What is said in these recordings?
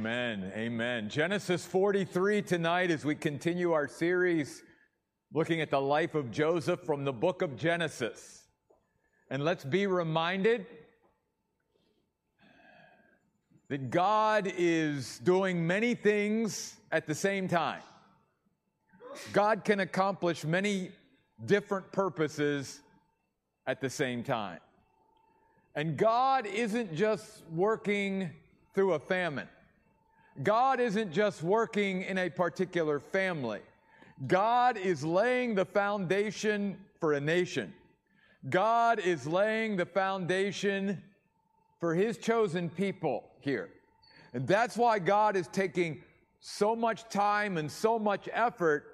Amen. Amen. Genesis 43 tonight as we continue our series looking at the life of Joseph from the book of Genesis. And let's be reminded that God is doing many things at the same time. God can accomplish many different purposes at the same time. And God isn't just working through a famine. God isn't just working in a particular family. God is laying the foundation for a nation. God is laying the foundation for his chosen people here. And that's why God is taking so much time and so much effort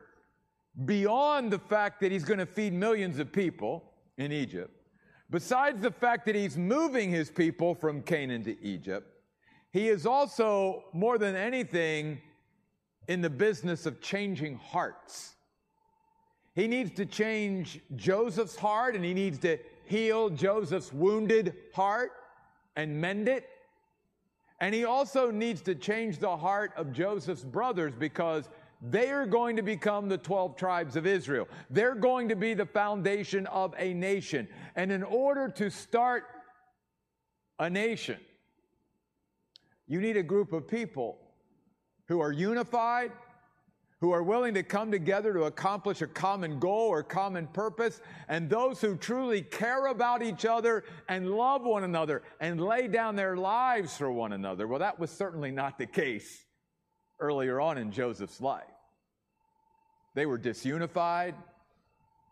beyond the fact that he's going to feed millions of people in Egypt. Besides the fact that he's moving his people from Canaan to Egypt, he is also, more than anything, in the business of changing hearts. He needs to change Joseph's heart and he needs to heal Joseph's wounded heart and mend it. And he also needs to change the heart of Joseph's brothers because they are going to become the 12 tribes of Israel. They're going to be the foundation of a nation. And in order to start a nation, you need a group of people who are unified, who are willing to come together to accomplish a common goal or common purpose, and those who truly care about each other and love one another and lay down their lives for one another. Well, that was certainly not the case earlier on in Joseph's life. They were disunified.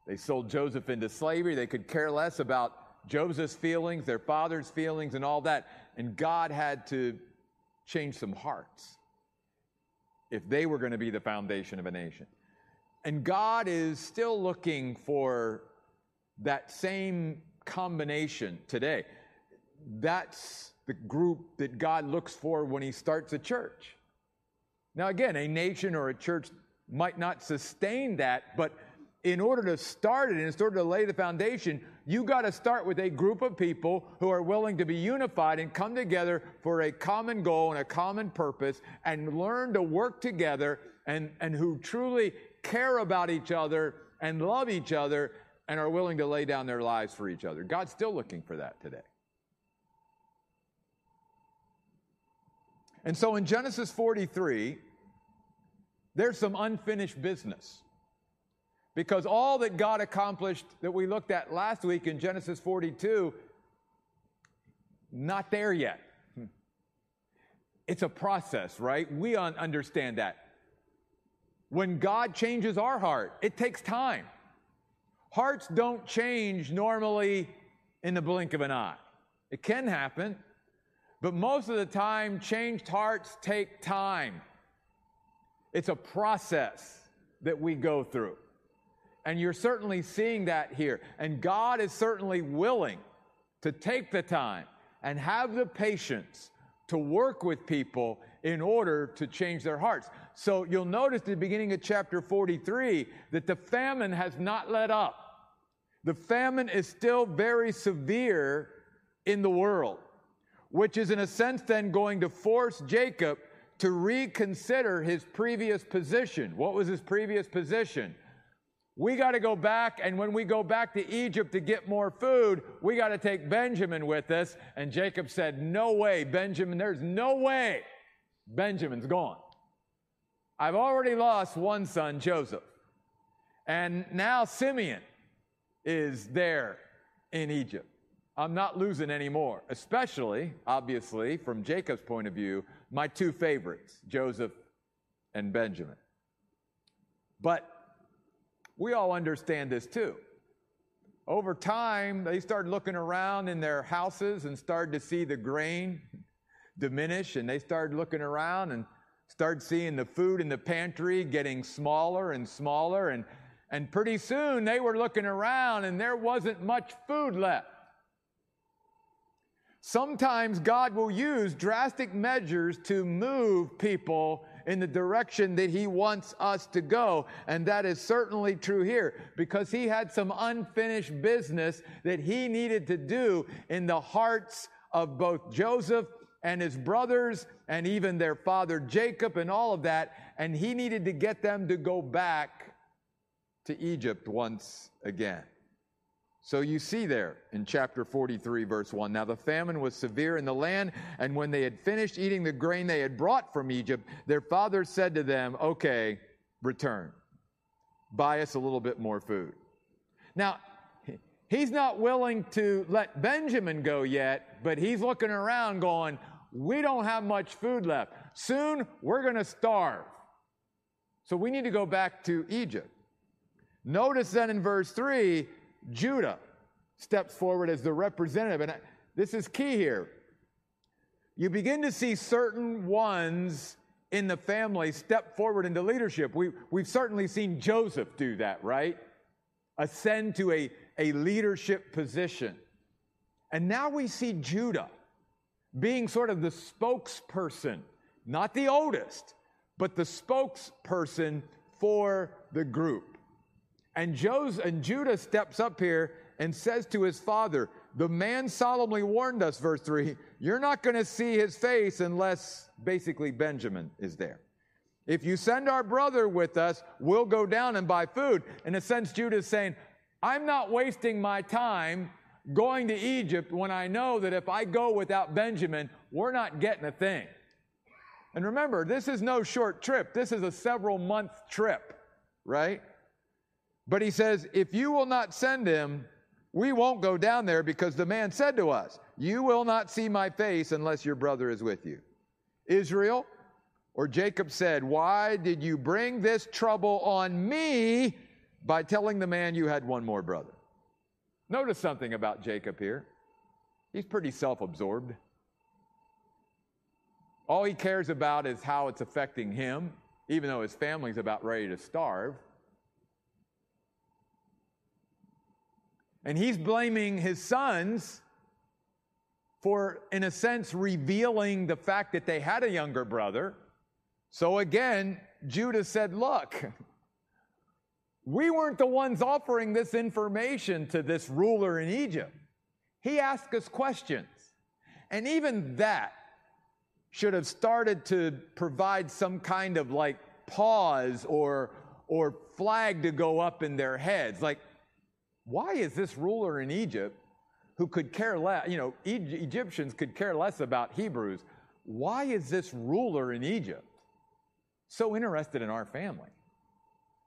They sold Joseph into slavery. They could care less about Joseph's feelings, their father's feelings, and all that. And God had to change some hearts if they were going to be the foundation of a nation. And God is still looking for that same combination today. That's the group that God looks for when He starts a church. Now, again, a nation or a church might not sustain that, but in order to start it, in order to lay the foundation, you got to start with a group of people who are willing to be unified and come together for a common goal and a common purpose and learn to work together and, and who truly care about each other and love each other and are willing to lay down their lives for each other. God's still looking for that today. And so in Genesis 43, there's some unfinished business. Because all that God accomplished that we looked at last week in Genesis 42, not there yet. Hmm. It's a process, right? We understand that. When God changes our heart, it takes time. Hearts don't change normally in the blink of an eye. It can happen, but most of the time, changed hearts take time. It's a process that we go through. And you're certainly seeing that here. And God is certainly willing to take the time and have the patience to work with people in order to change their hearts. So you'll notice at the beginning of chapter 43 that the famine has not let up. The famine is still very severe in the world, which is in a sense then going to force Jacob to reconsider his previous position. What was his previous position? We got to go back, and when we go back to Egypt to get more food, we got to take Benjamin with us. And Jacob said, No way, Benjamin, there's no way. Benjamin's gone. I've already lost one son, Joseph. And now Simeon is there in Egypt. I'm not losing anymore, especially, obviously, from Jacob's point of view, my two favorites, Joseph and Benjamin. But we all understand this too. Over time, they started looking around in their houses and started to see the grain diminish, and they started looking around and started seeing the food in the pantry getting smaller and smaller. And, and pretty soon they were looking around and there wasn't much food left. Sometimes God will use drastic measures to move people in the direction that He wants us to go. And that is certainly true here because He had some unfinished business that He needed to do in the hearts of both Joseph and his brothers and even their father Jacob and all of that. And he needed to get them to go back to Egypt once again. So you see there in chapter 43, verse 1 Now the famine was severe in the land, and when they had finished eating the grain they had brought from Egypt, their father said to them, Okay, return. Buy us a little bit more food. Now, he's not willing to let Benjamin go yet, but he's looking around going, We don't have much food left. Soon we're going to starve. So we need to go back to Egypt. Notice then in verse 3, Judah steps forward as the representative. And this is key here. You begin to see certain ones in the family step forward into leadership. We, we've certainly seen Joseph do that, right? Ascend to a, a leadership position. And now we see Judah being sort of the spokesperson, not the oldest, but the spokesperson for the group. And, Joseph, and Judah steps up here and says to his father, The man solemnly warned us, verse 3, you're not going to see his face unless basically Benjamin is there. If you send our brother with us, we'll go down and buy food. In a sense, Judah is saying, I'm not wasting my time going to Egypt when I know that if I go without Benjamin, we're not getting a thing. And remember, this is no short trip. This is a several month trip, right? But he says, If you will not send him, we won't go down there because the man said to us, You will not see my face unless your brother is with you. Israel or Jacob said, Why did you bring this trouble on me by telling the man you had one more brother? Notice something about Jacob here. He's pretty self absorbed. All he cares about is how it's affecting him, even though his family's about ready to starve. And he's blaming his sons for, in a sense, revealing the fact that they had a younger brother. So again, Judah said, Look, we weren't the ones offering this information to this ruler in Egypt. He asked us questions. And even that should have started to provide some kind of like pause or, or flag to go up in their heads. Like, why is this ruler in Egypt who could care less, you know, Egyptians could care less about Hebrews, why is this ruler in Egypt so interested in our family?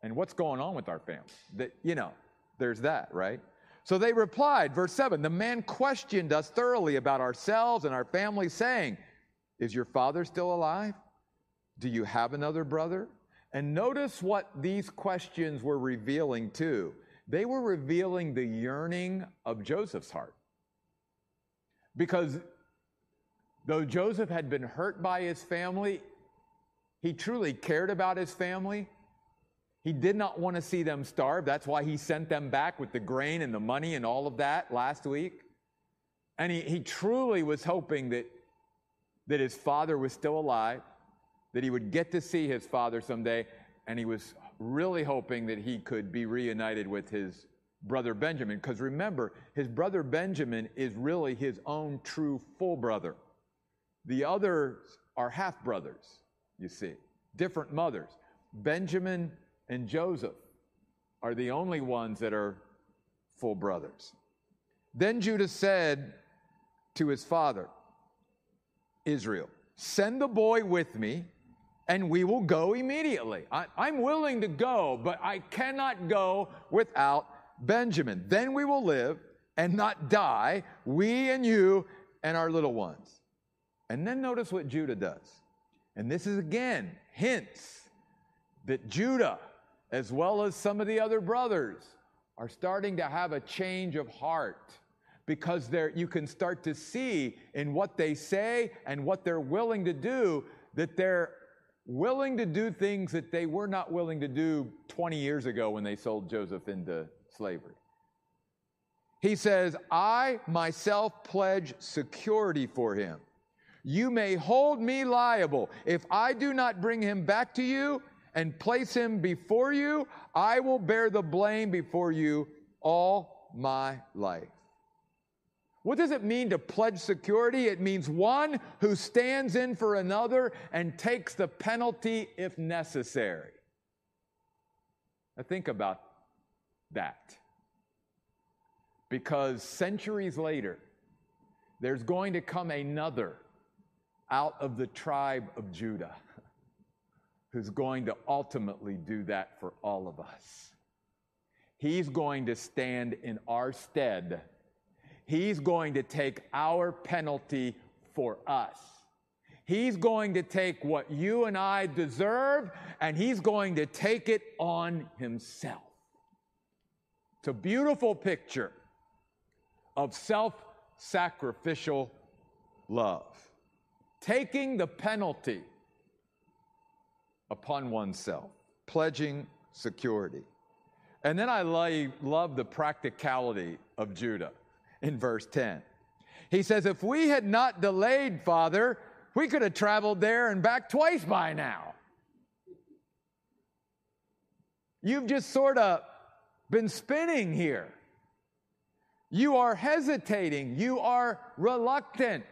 And what's going on with our family? That, you know, there's that, right? So they replied, verse 7 The man questioned us thoroughly about ourselves and our family, saying, Is your father still alive? Do you have another brother? And notice what these questions were revealing too. They were revealing the yearning of Joseph's heart. Because though Joseph had been hurt by his family, he truly cared about his family. He did not want to see them starve. That's why he sent them back with the grain and the money and all of that last week. And he, he truly was hoping that, that his father was still alive, that he would get to see his father someday, and he was really hoping that he could be reunited with his brother Benjamin. Because remember, his brother Benjamin is really his own true full brother. The others are half brothers, you see, different mothers. Benjamin and Joseph are the only ones that are full brothers. Then Judah said to his father, Israel, Send the boy with me and we will go immediately. I, am willing to go, but I cannot go without Benjamin. Then we will live and not die, we and you and our little ones. And then notice what Judah does. And this is again hints that Judah, as well as some of the other brothers, are starting to have a change of heart because you can start to see in what they say and what they're willing to do that they're willing to do things that they were not willing to do 20 years ago when they sold Joseph into slavery. He says, I myself pledge security for him. You may hold me liable. If I do not bring him back to you and place him before you, I will bear the blame before you all my life. What does it mean to pledge security? It means one who stands in for another and takes the penalty if necessary. Now, think about that. Because centuries later, there's going to come another out of the tribe of Judah who's going to ultimately do that for all of us. He's going to stand in our stead. He's going to take our penalty for us. He's going to take what you and I deserve and he's going to take it on himself. It's a beautiful picture of self sacrificial love, taking the penalty upon oneself, pledging security. And then I love the practicality of Judah in verse 10. He says, If we had not delayed, Father, we could have traveled there and back twice by now. You've just sort of been spinning here. You are hesitating. You are reluctant.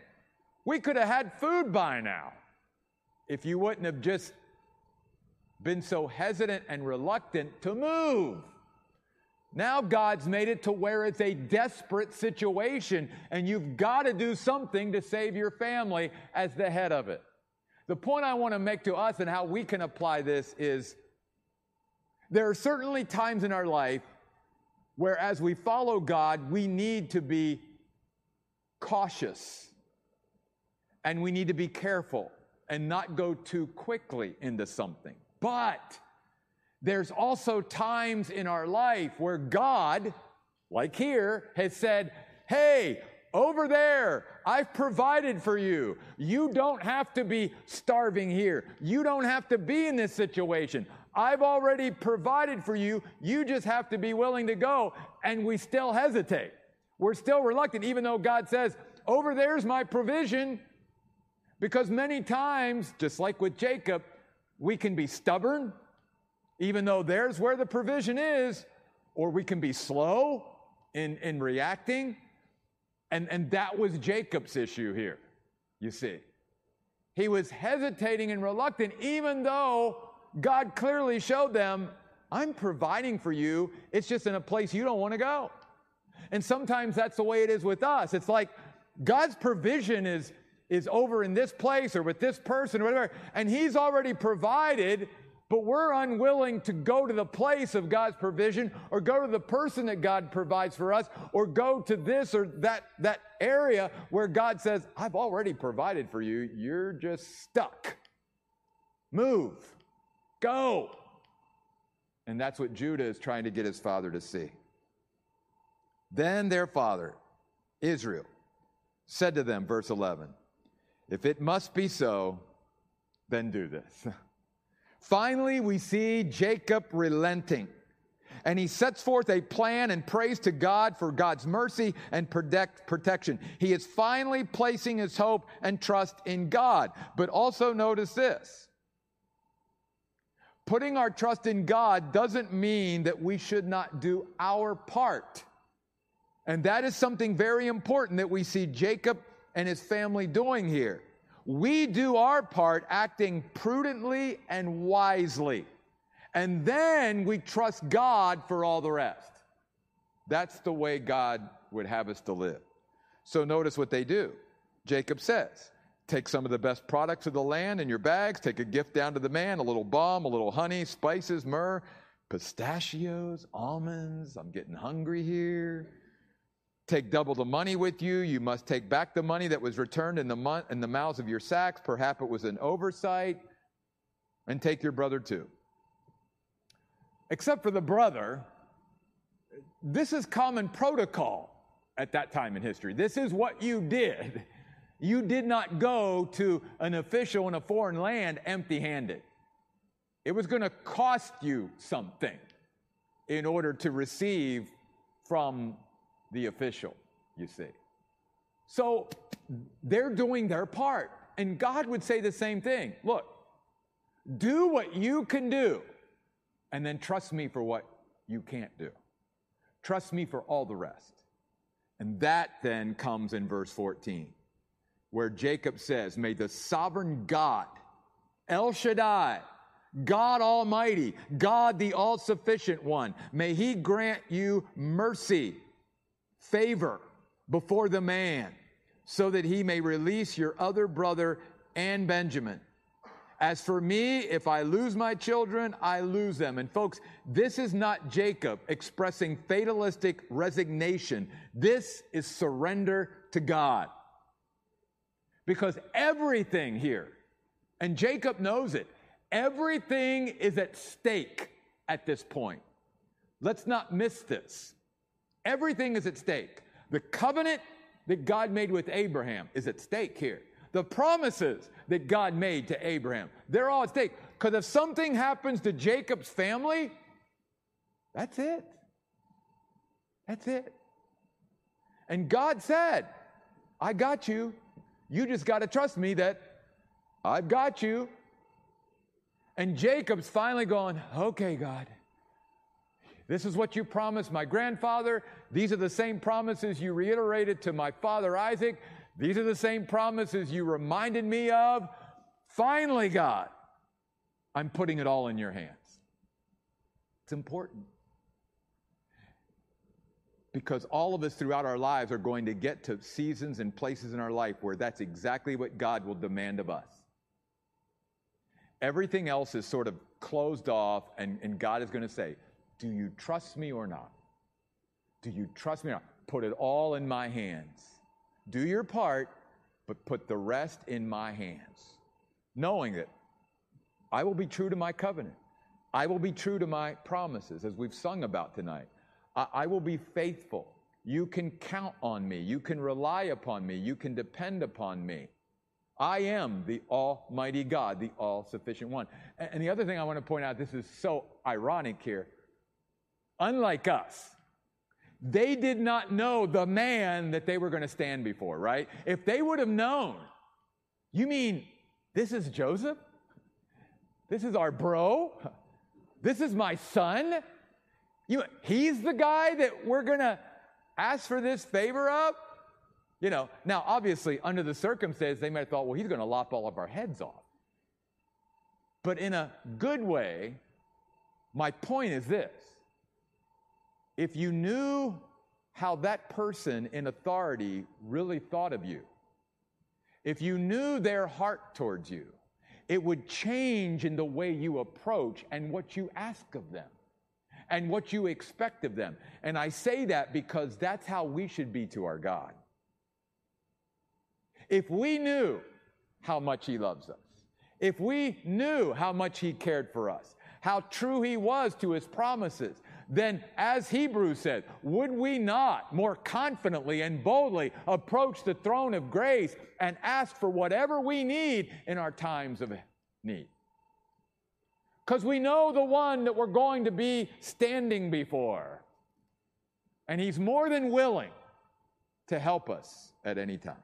We could have had food by now if you wouldn't have just been so hesitant and reluctant to move. Now God's made it to where it's a desperate situation and you've got to do something to save your family as the head of it. The point I want to make to us and how we can apply this is there are certainly times in our life where, as we follow God, we need to be cautious and we need to be careful and not go too quickly into something. But there's also times in our life where God, like here, has said, Hey, over there, I've provided for you. You don't have to be starving here. You don't have to be in this situation. I've already provided for you. You just have to be willing to go. And we still hesitate. We're still reluctant, even though God says, Over there's my provision. Because many times, just like with Jacob, we can be stubborn, even though there's where the provision is, or we can be slow in, in reacting. And, and that was Jacob's issue here, you see. He was hesitating and reluctant, even though God clearly showed them, I'm providing for you. It's just in a place you don't want to go. And sometimes that's the way it is with us. It's like God's provision is, is over in this place or with this person or whatever, and He's already provided, but we're unwilling to go to the place of God's provision or go to the person that God provides for us or go to this or that, that area where God says, I've already provided for you. You're just stuck. Move. Go. And that's what Judah is trying to get his father to see. Then their father, Israel, said to them, verse 11, If it must be so, then do this. Finally, we see Jacob relenting. And he sets forth a plan and prays to God for God's mercy and protect, protection. He is finally placing his hope and trust in God. But also notice this Putting our trust in God doesn't mean that we should not do our part. And that is something very important that we see Jacob and his family doing here. We do our part acting prudently and wisely. And then we trust God for all the rest. That's the way God would have us to live. So notice what they do. Jacob says, Take some of the best products of the land in your bags. Take a gift down to the man a little balm, a little honey, spices, myrrh, pistachios, almonds. I'm getting hungry here. Take double the money with you. You must take back the money that was returned in the, mo- in the mouths of your sacks. Perhaps it was an oversight. And take your brother too. Except for the brother, this is common protocol at that time in history. This is what you did. You did not go to an official in a foreign land empty handed. It was going to cost you something in order to receive from the official, you see. So they're doing their part. And God would say the same thing look, do what you can do, and then trust me for what you can't do. Trust me for all the rest. And that then comes in verse 14, where Jacob says, May the sovereign God, El Shaddai, God Almighty, God the all sufficient one, may He grant you mercy, favor before the man, so that He may release your other brother and Benjamin. As for me, if I lose my children, I lose them. And folks, this is not Jacob expressing fatalistic resignation. This is surrender to God. Because everything here, and Jacob knows it, everything is at stake at this point. Let's not miss this. Everything is at stake. The covenant that God made with Abraham is at stake here. The promises that God made to Abraham, they're all at stake. Because if something happens to Jacob's family, that's it. That's it. And God said, I got you. You just got to trust me that I've got you. And Jacob's finally going, okay, God, this is what you promised my grandfather. These are the same promises you reiterated to my father Isaac. These are the same promises you reminded me of. Finally, God, I'm putting it all in your hands. It's important. Because all of us throughout our lives are going to get to seasons and places in our life where that's exactly what God will demand of us. Everything else is sort of closed off, and, and God is going to say, Do you trust me or not? Do you trust me or not? Put it all in my hands. Do your part, but put the rest in my hands, knowing that I will be true to my covenant. I will be true to my promises, as we've sung about tonight. I, I will be faithful. You can count on me. You can rely upon me. You can depend upon me. I am the Almighty God, the all sufficient one. And the other thing I want to point out, this is so ironic here. Unlike us, they did not know the man that they were going to stand before, right? If they would have known, you mean this is Joseph? This is our bro? This is my son? You, he's the guy that we're going to ask for this favor of? You know, now obviously, under the circumstances, they might have thought, well, he's going to lop all of our heads off. But in a good way, my point is this if you knew how that person in authority really thought of you, if you knew their heart towards you, it would change in the way you approach and what you ask of them and what you expect of them. And I say that because that's how we should be to our God. If we knew how much He loves us, if we knew how much He cared for us, how true He was to His promises, then, as Hebrews said, would we not more confidently and boldly approach the throne of grace and ask for whatever we need in our times of need? Because we know the one that we're going to be standing before. And he's more than willing to help us at any time.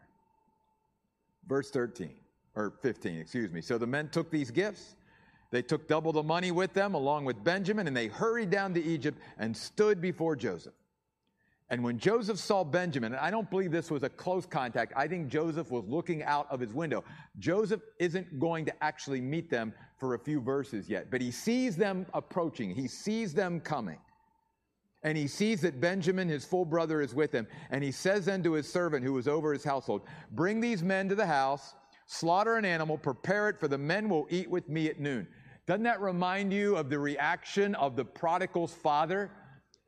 Verse 13, or 15, excuse me. So the men took these gifts they took double the money with them, along with Benjamin, and they hurried down to Egypt and stood before Joseph. And when Joseph saw Benjamin, and I don't believe this was a close contact, I think Joseph was looking out of his window. Joseph isn't going to actually meet them for a few verses yet, but he sees them approaching, he sees them coming. And he sees that Benjamin, his full brother, is with him. And he says then to his servant who was over his household, Bring these men to the house, slaughter an animal, prepare it, for the men will eat with me at noon. Doesn't that remind you of the reaction of the prodigal's father?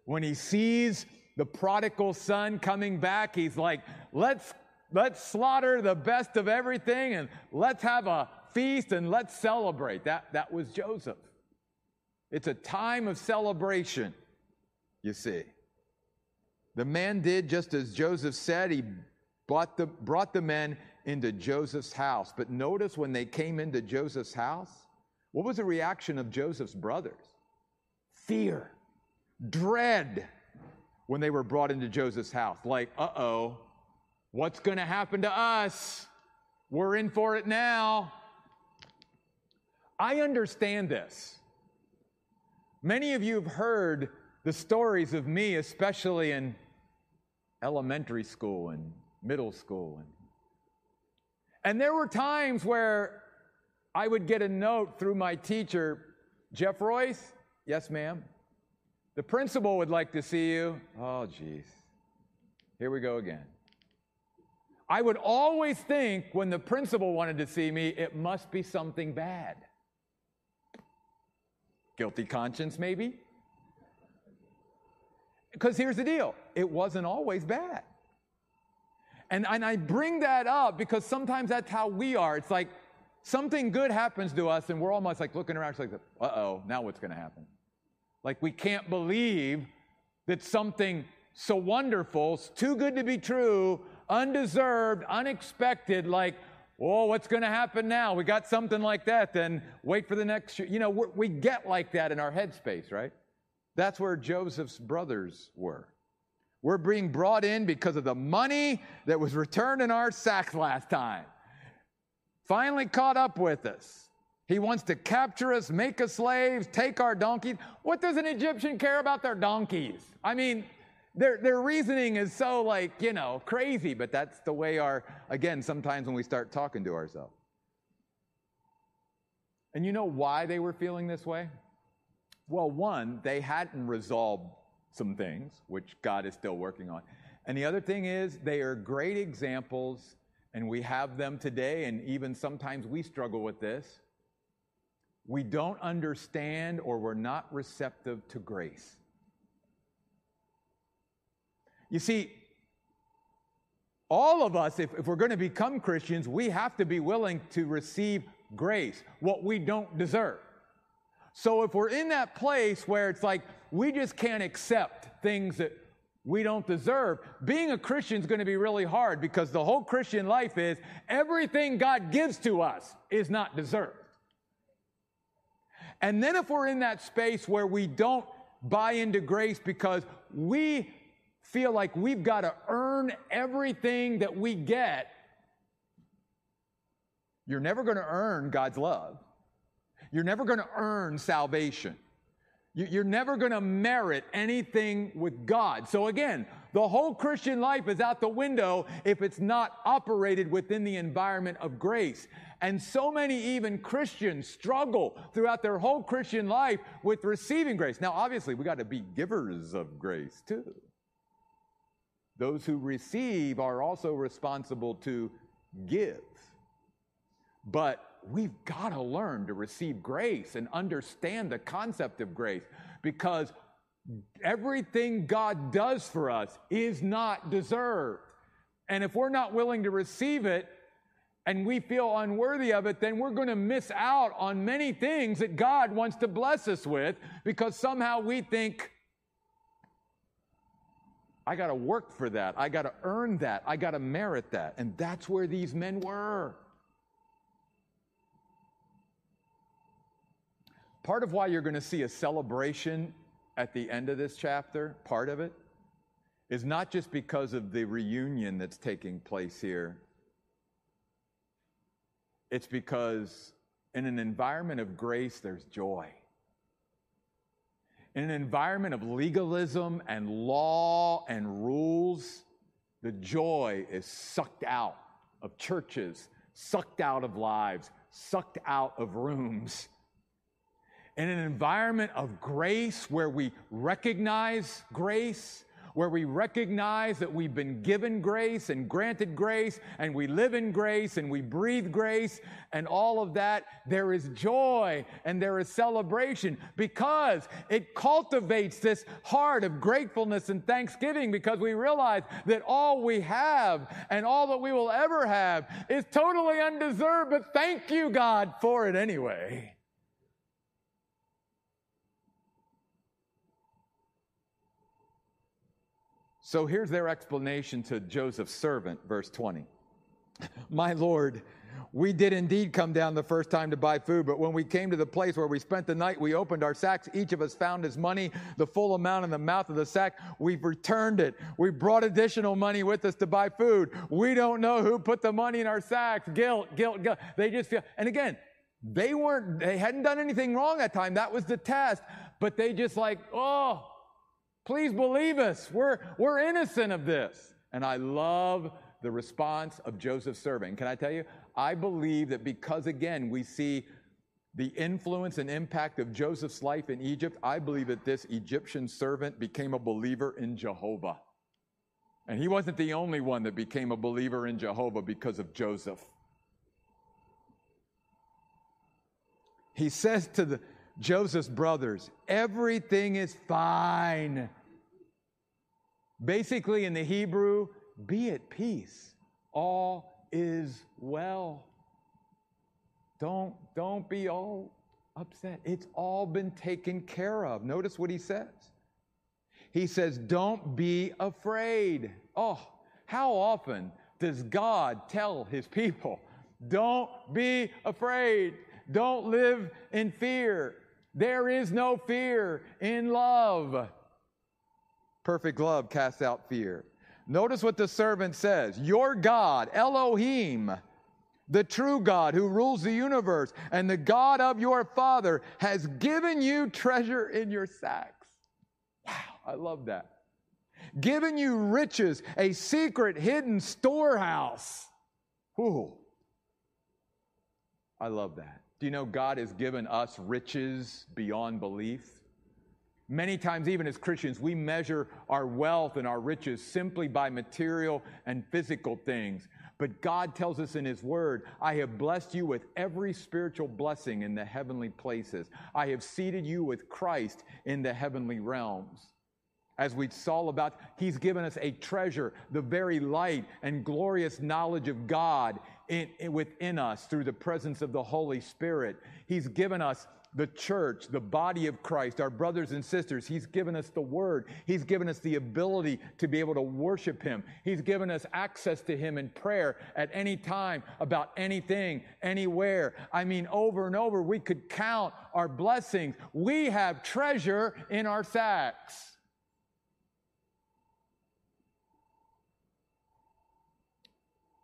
When he sees the prodigal son coming back, he's like, let's, let's slaughter the best of everything and let's have a feast and let's celebrate. That, that was Joseph. It's a time of celebration, you see. The man did just as Joseph said. He brought the, brought the men into Joseph's house. But notice when they came into Joseph's house, what was the reaction of Joseph's brothers? Fear, dread when they were brought into Joseph's house. Like, uh oh, what's going to happen to us? We're in for it now. I understand this. Many of you have heard the stories of me, especially in elementary school and middle school. And, and there were times where I would get a note through my teacher, Jeff Royce, yes, ma'am. The principal would like to see you. Oh, geez. Here we go again. I would always think when the principal wanted to see me, it must be something bad. Guilty conscience, maybe? Because here's the deal it wasn't always bad. And, and I bring that up because sometimes that's how we are. It's like something good happens to us, and we're almost like looking around, like, uh oh, now what's going to happen? Like we can't believe that something so wonderful, too good to be true, undeserved, unexpected, like, oh, what's going to happen now? We got something like that, then wait for the next. You know, we get like that in our headspace, right? That's where Joseph's brothers were. We're being brought in because of the money that was returned in our sacks last time. Finally caught up with us. He wants to capture us, make us slaves, take our donkeys. What does an Egyptian care about their donkeys? I mean, their, their reasoning is so like, you know, crazy, but that's the way our, again, sometimes when we start talking to ourselves. And you know why they were feeling this way? Well, one, they hadn't resolved some things, which God is still working on. And the other thing is, they are great examples, and we have them today, and even sometimes we struggle with this. We don't understand or we're not receptive to grace. You see, all of us, if, if we're going to become Christians, we have to be willing to receive grace, what we don't deserve. So if we're in that place where it's like we just can't accept things that we don't deserve, being a Christian is going to be really hard because the whole Christian life is everything God gives to us is not deserved. And then if we're in that space where we don't buy into grace because we feel like we've got to earn everything that we get, you're never going to earn God's love. You're never going to earn salvation. You're never going to merit anything with God. So again, the whole Christian life is out the window if it's not operated within the environment of grace. And so many even Christians struggle throughout their whole Christian life with receiving grace. Now, obviously, we got to be givers of grace too. Those who receive are also responsible to give. But we've got to learn to receive grace and understand the concept of grace because everything God does for us is not deserved. And if we're not willing to receive it and we feel unworthy of it, then we're going to miss out on many things that God wants to bless us with because somehow we think I got to work for that. I got to earn that. I got to merit that. And that's where these men were. Part of why you're going to see a celebration at the end of this chapter, part of it, is not just because of the reunion that's taking place here. It's because in an environment of grace, there's joy in an environment of legalism and law and rules, the joy is sucked out of churches, sucked out of lives, sucked out of rooms. In an environment of grace where we recognize grace, where we recognize that we've been given grace and granted grace, and we live in grace and we breathe grace, and all of that, there is joy and there is celebration because it cultivates this heart of gratefulness and thanksgiving because we realize that all we have and all that we will ever have is totally undeserved, but thank you, God, for it anyway. So here's their explanation to Joseph's servant, verse 20. My Lord, we did indeed come down the first time to buy food, but when we came to the place where we spent the night, we opened our sacks. Each of us found his money, the full amount in the mouth of the sack. We've returned it. We brought additional money with us to buy food. We don't know who put the money in our sacks. Guilt, guilt, guilt. They just feel, and again, they weren't, they hadn't done anything wrong that time. That was the test. But they just like, oh, Please believe us. We're, we're innocent of this. And I love the response of Joseph's servant. Can I tell you? I believe that because, again, we see the influence and impact of Joseph's life in Egypt, I believe that this Egyptian servant became a believer in Jehovah. And he wasn't the only one that became a believer in Jehovah because of Joseph. He says to the, Joseph's brothers, everything is fine. Basically, in the Hebrew, be at peace. All is well. Don't, don't be all upset. It's all been taken care of. Notice what he says. He says, Don't be afraid. Oh, how often does God tell his people, Don't be afraid? Don't live in fear. There is no fear in love. Perfect love casts out fear. Notice what the servant says Your God, Elohim, the true God who rules the universe, and the God of your father has given you treasure in your sacks. Wow, I love that. Given you riches, a secret hidden storehouse. Ooh, I love that. Do you know God has given us riches beyond belief? Many times, even as Christians, we measure our wealth and our riches simply by material and physical things. But God tells us in His Word, I have blessed you with every spiritual blessing in the heavenly places. I have seated you with Christ in the heavenly realms. As we saw about, He's given us a treasure, the very light and glorious knowledge of God in, in, within us through the presence of the Holy Spirit. He's given us the church, the body of Christ, our brothers and sisters. He's given us the word. He's given us the ability to be able to worship Him. He's given us access to Him in prayer at any time about anything, anywhere. I mean, over and over, we could count our blessings. We have treasure in our sacks.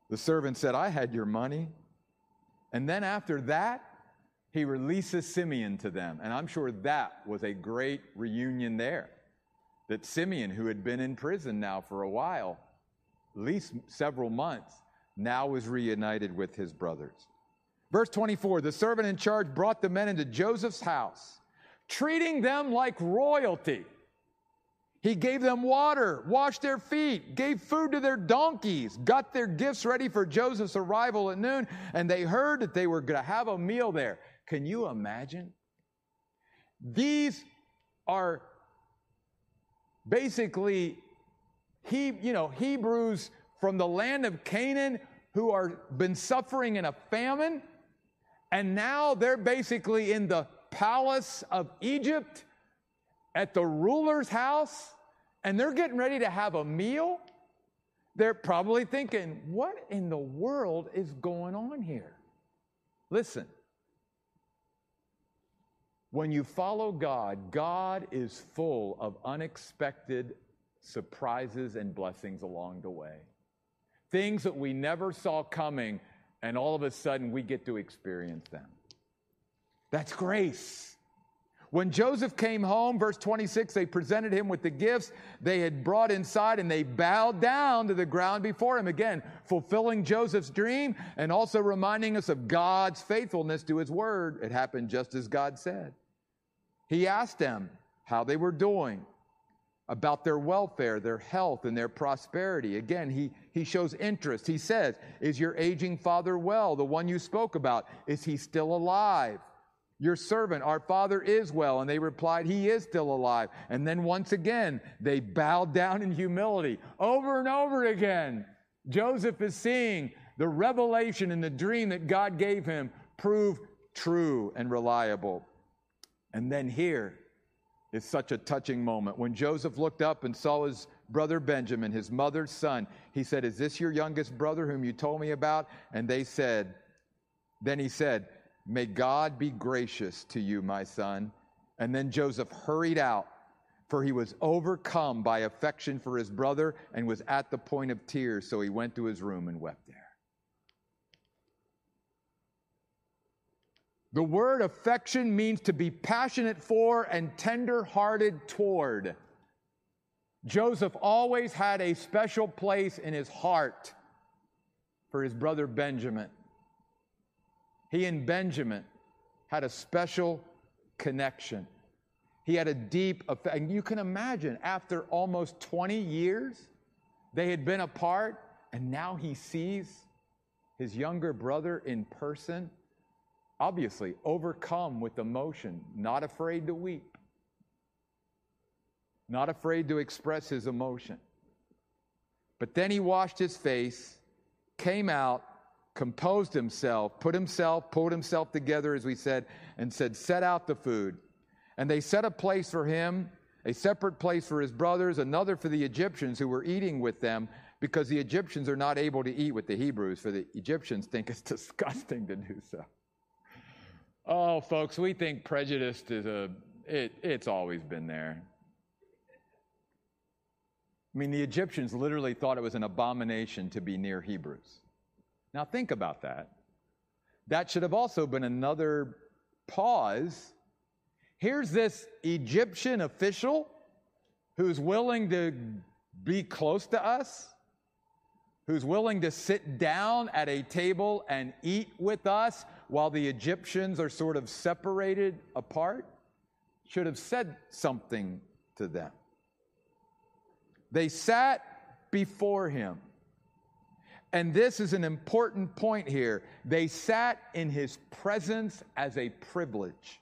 The servant said, I had your money. And then after that, he releases Simeon to them. And I'm sure that was a great reunion there. That Simeon, who had been in prison now for a while, at least several months, now was reunited with his brothers. Verse 24 the servant in charge brought the men into Joseph's house, treating them like royalty. He gave them water, washed their feet, gave food to their donkeys, got their gifts ready for Joseph's arrival at noon, and they heard that they were going to have a meal there. Can you imagine? These are basically he, you know, Hebrews from the land of Canaan who are been suffering in a famine, and now they're basically in the palace of Egypt at the ruler's house and they're getting ready to have a meal, they're probably thinking, what in the world is going on here? Listen, when you follow God, God is full of unexpected surprises and blessings along the way. Things that we never saw coming, and all of a sudden we get to experience them. That's grace. When Joseph came home, verse 26, they presented him with the gifts they had brought inside and they bowed down to the ground before him. Again, fulfilling Joseph's dream and also reminding us of God's faithfulness to his word. It happened just as God said. He asked them how they were doing, about their welfare, their health, and their prosperity. Again, he, he shows interest. He says, Is your aging father well? The one you spoke about, is he still alive? Your servant, our father, is well. And they replied, He is still alive. And then once again, they bowed down in humility. Over and over again, Joseph is seeing the revelation and the dream that God gave him prove true and reliable. And then here is such a touching moment. When Joseph looked up and saw his brother Benjamin, his mother's son, he said, Is this your youngest brother whom you told me about? And they said, Then he said, May God be gracious to you, my son. And then Joseph hurried out, for he was overcome by affection for his brother and was at the point of tears. So he went to his room and wept there. The word affection means to be passionate for and tender hearted toward. Joseph always had a special place in his heart for his brother Benjamin. He and Benjamin had a special connection. He had a deep effect. And you can imagine, after almost 20 years, they had been apart, and now he sees his younger brother in person, obviously overcome with emotion, not afraid to weep, not afraid to express his emotion. But then he washed his face, came out, composed himself, put himself, pulled himself together, as we said, and said, Set out the food. And they set a place for him, a separate place for his brothers, another for the Egyptians who were eating with them, because the Egyptians are not able to eat with the Hebrews, for the Egyptians think it's disgusting to do so. Oh, folks, we think prejudice is a, it, it's always been there. I mean, the Egyptians literally thought it was an abomination to be near Hebrews. Now, think about that. That should have also been another pause. Here's this Egyptian official who's willing to be close to us, who's willing to sit down at a table and eat with us while the Egyptians are sort of separated apart, should have said something to them. They sat before him. And this is an important point here. They sat in his presence as a privilege.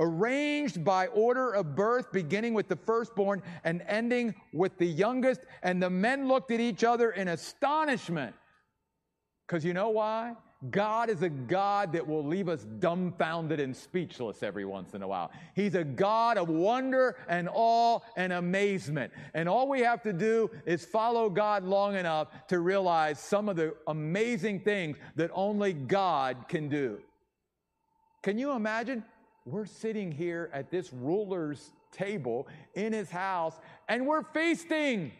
Arranged by order of birth, beginning with the firstborn and ending with the youngest. And the men looked at each other in astonishment. Because you know why? God is a God that will leave us dumbfounded and speechless every once in a while. He's a God of wonder and awe and amazement. And all we have to do is follow God long enough to realize some of the amazing things that only God can do. Can you imagine? We're sitting here at this ruler's table in his house and we're feasting.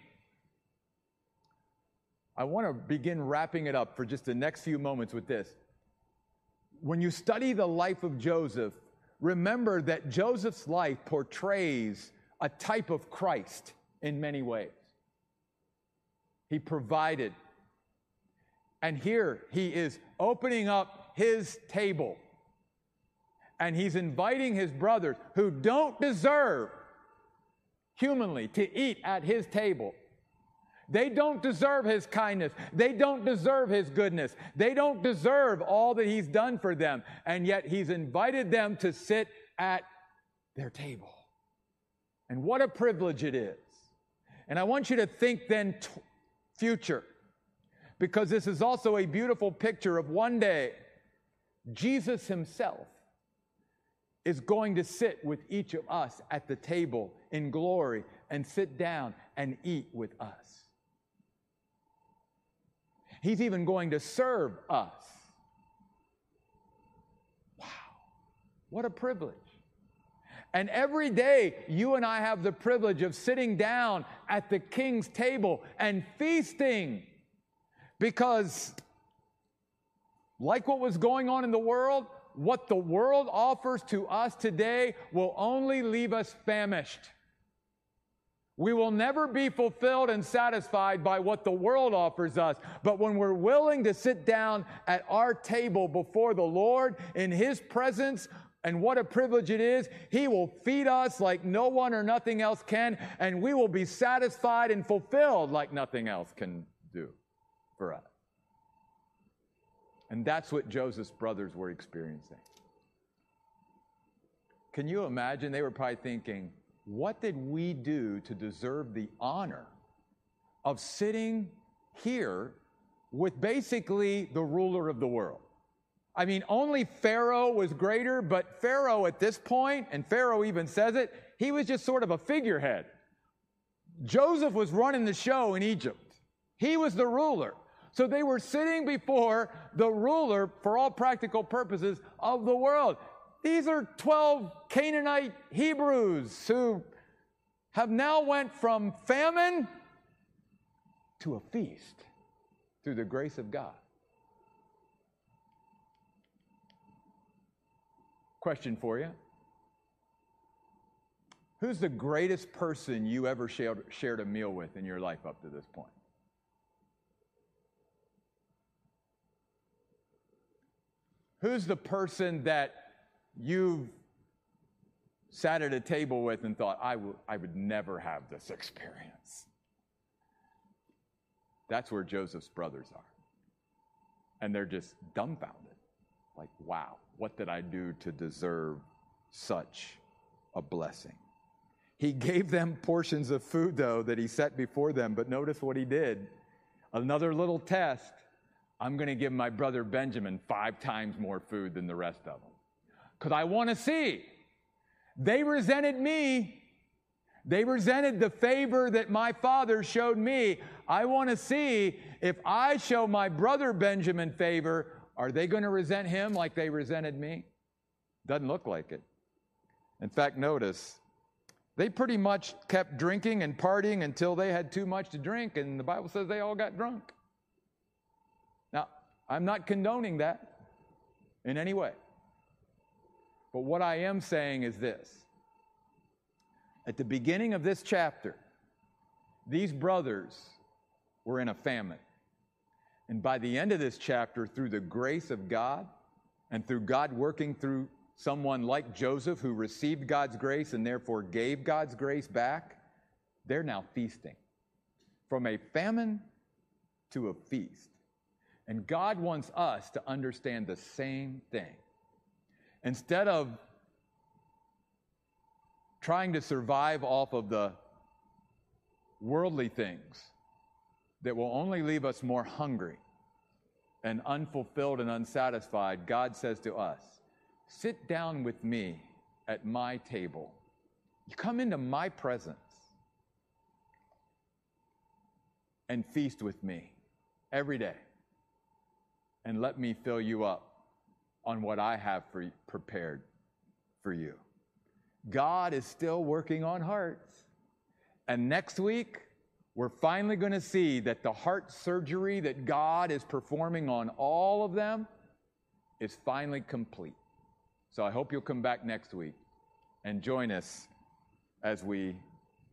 I want to begin wrapping it up for just the next few moments with this. When you study the life of Joseph, remember that Joseph's life portrays a type of Christ in many ways. He provided. And here he is opening up his table. And he's inviting his brothers who don't deserve humanly to eat at his table. They don't deserve his kindness. They don't deserve his goodness. They don't deserve all that he's done for them. And yet he's invited them to sit at their table. And what a privilege it is. And I want you to think then t- future, because this is also a beautiful picture of one day Jesus himself is going to sit with each of us at the table in glory and sit down and eat with us. He's even going to serve us. Wow, what a privilege. And every day, you and I have the privilege of sitting down at the king's table and feasting. Because, like what was going on in the world, what the world offers to us today will only leave us famished. We will never be fulfilled and satisfied by what the world offers us. But when we're willing to sit down at our table before the Lord in His presence, and what a privilege it is, He will feed us like no one or nothing else can, and we will be satisfied and fulfilled like nothing else can do for us. And that's what Joseph's brothers were experiencing. Can you imagine? They were probably thinking, what did we do to deserve the honor of sitting here with basically the ruler of the world? I mean, only Pharaoh was greater, but Pharaoh at this point, and Pharaoh even says it, he was just sort of a figurehead. Joseph was running the show in Egypt, he was the ruler. So they were sitting before the ruler, for all practical purposes, of the world. These are 12 Canaanite Hebrews who have now went from famine to a feast through the grace of God. Question for you. Who's the greatest person you ever shared, shared a meal with in your life up to this point? Who's the person that you've sat at a table with and thought, I, w- I would never have this experience? That's where Joseph's brothers are. And they're just dumbfounded. Like, wow, what did I do to deserve such a blessing? He gave them portions of food, though, that he set before them. But notice what he did. Another little test. I'm going to give my brother Benjamin five times more food than the rest of them. Because I want to see. They resented me. They resented the favor that my father showed me. I want to see if I show my brother Benjamin favor, are they going to resent him like they resented me? Doesn't look like it. In fact, notice they pretty much kept drinking and partying until they had too much to drink, and the Bible says they all got drunk. Now, I'm not condoning that in any way. But what I am saying is this at the beginning of this chapter, these brothers were in a famine. And by the end of this chapter, through the grace of God and through God working through someone like Joseph who received God's grace and therefore gave God's grace back, they're now feasting. From a famine to a feast. And God wants us to understand the same thing. Instead of trying to survive off of the worldly things that will only leave us more hungry and unfulfilled and unsatisfied, God says to us, Sit down with me at my table. You come into my presence and feast with me every day. And let me fill you up on what I have for, prepared for you. God is still working on hearts. And next week, we're finally going to see that the heart surgery that God is performing on all of them is finally complete. So I hope you'll come back next week and join us as we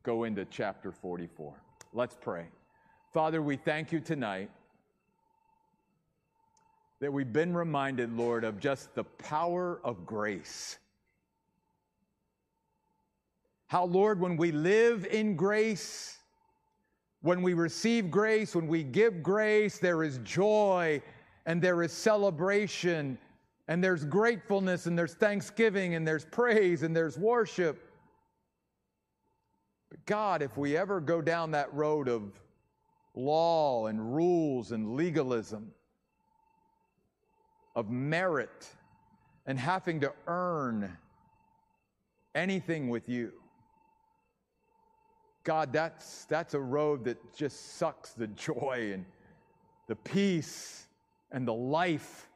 go into chapter 44. Let's pray. Father, we thank you tonight that we've been reminded, Lord, of just the power of grace. How, Lord, when we live in grace, when we receive grace, when we give grace, there is joy and there is celebration and there's gratefulness and there's thanksgiving and there's praise and there's worship. But God, if we ever go down that road of law and rules and legalism, of merit and having to earn anything with you, God, that's, that's a road that just sucks the joy and the peace and the life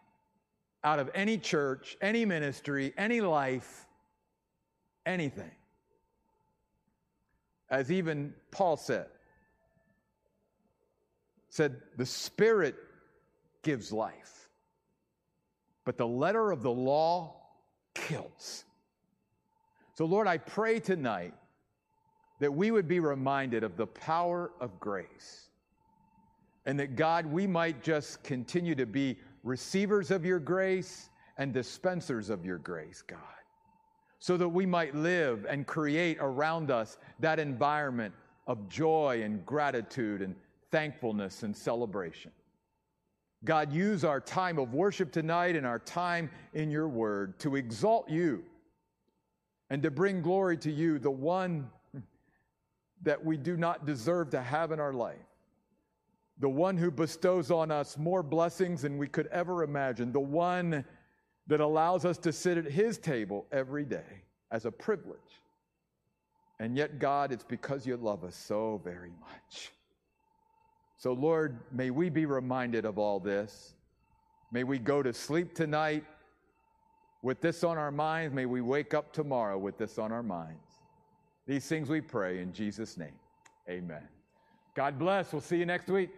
out of any church, any ministry, any life, anything. As even Paul said, said, the Spirit gives life, but the letter of the law kills. So, Lord, I pray tonight that we would be reminded of the power of grace. And that God, we might just continue to be receivers of your grace and dispensers of your grace, God, so that we might live and create around us that environment of joy and gratitude and thankfulness and celebration. God, use our time of worship tonight and our time in your word to exalt you and to bring glory to you, the one that we do not deserve to have in our life the one who bestows on us more blessings than we could ever imagine, the one that allows us to sit at his table every day as a privilege. And yet, God, it's because you love us so very much. So, Lord, may we be reminded of all this. May we go to sleep tonight with this on our minds. May we wake up tomorrow with this on our minds. These things we pray in Jesus' name. Amen. God bless. We'll see you next week.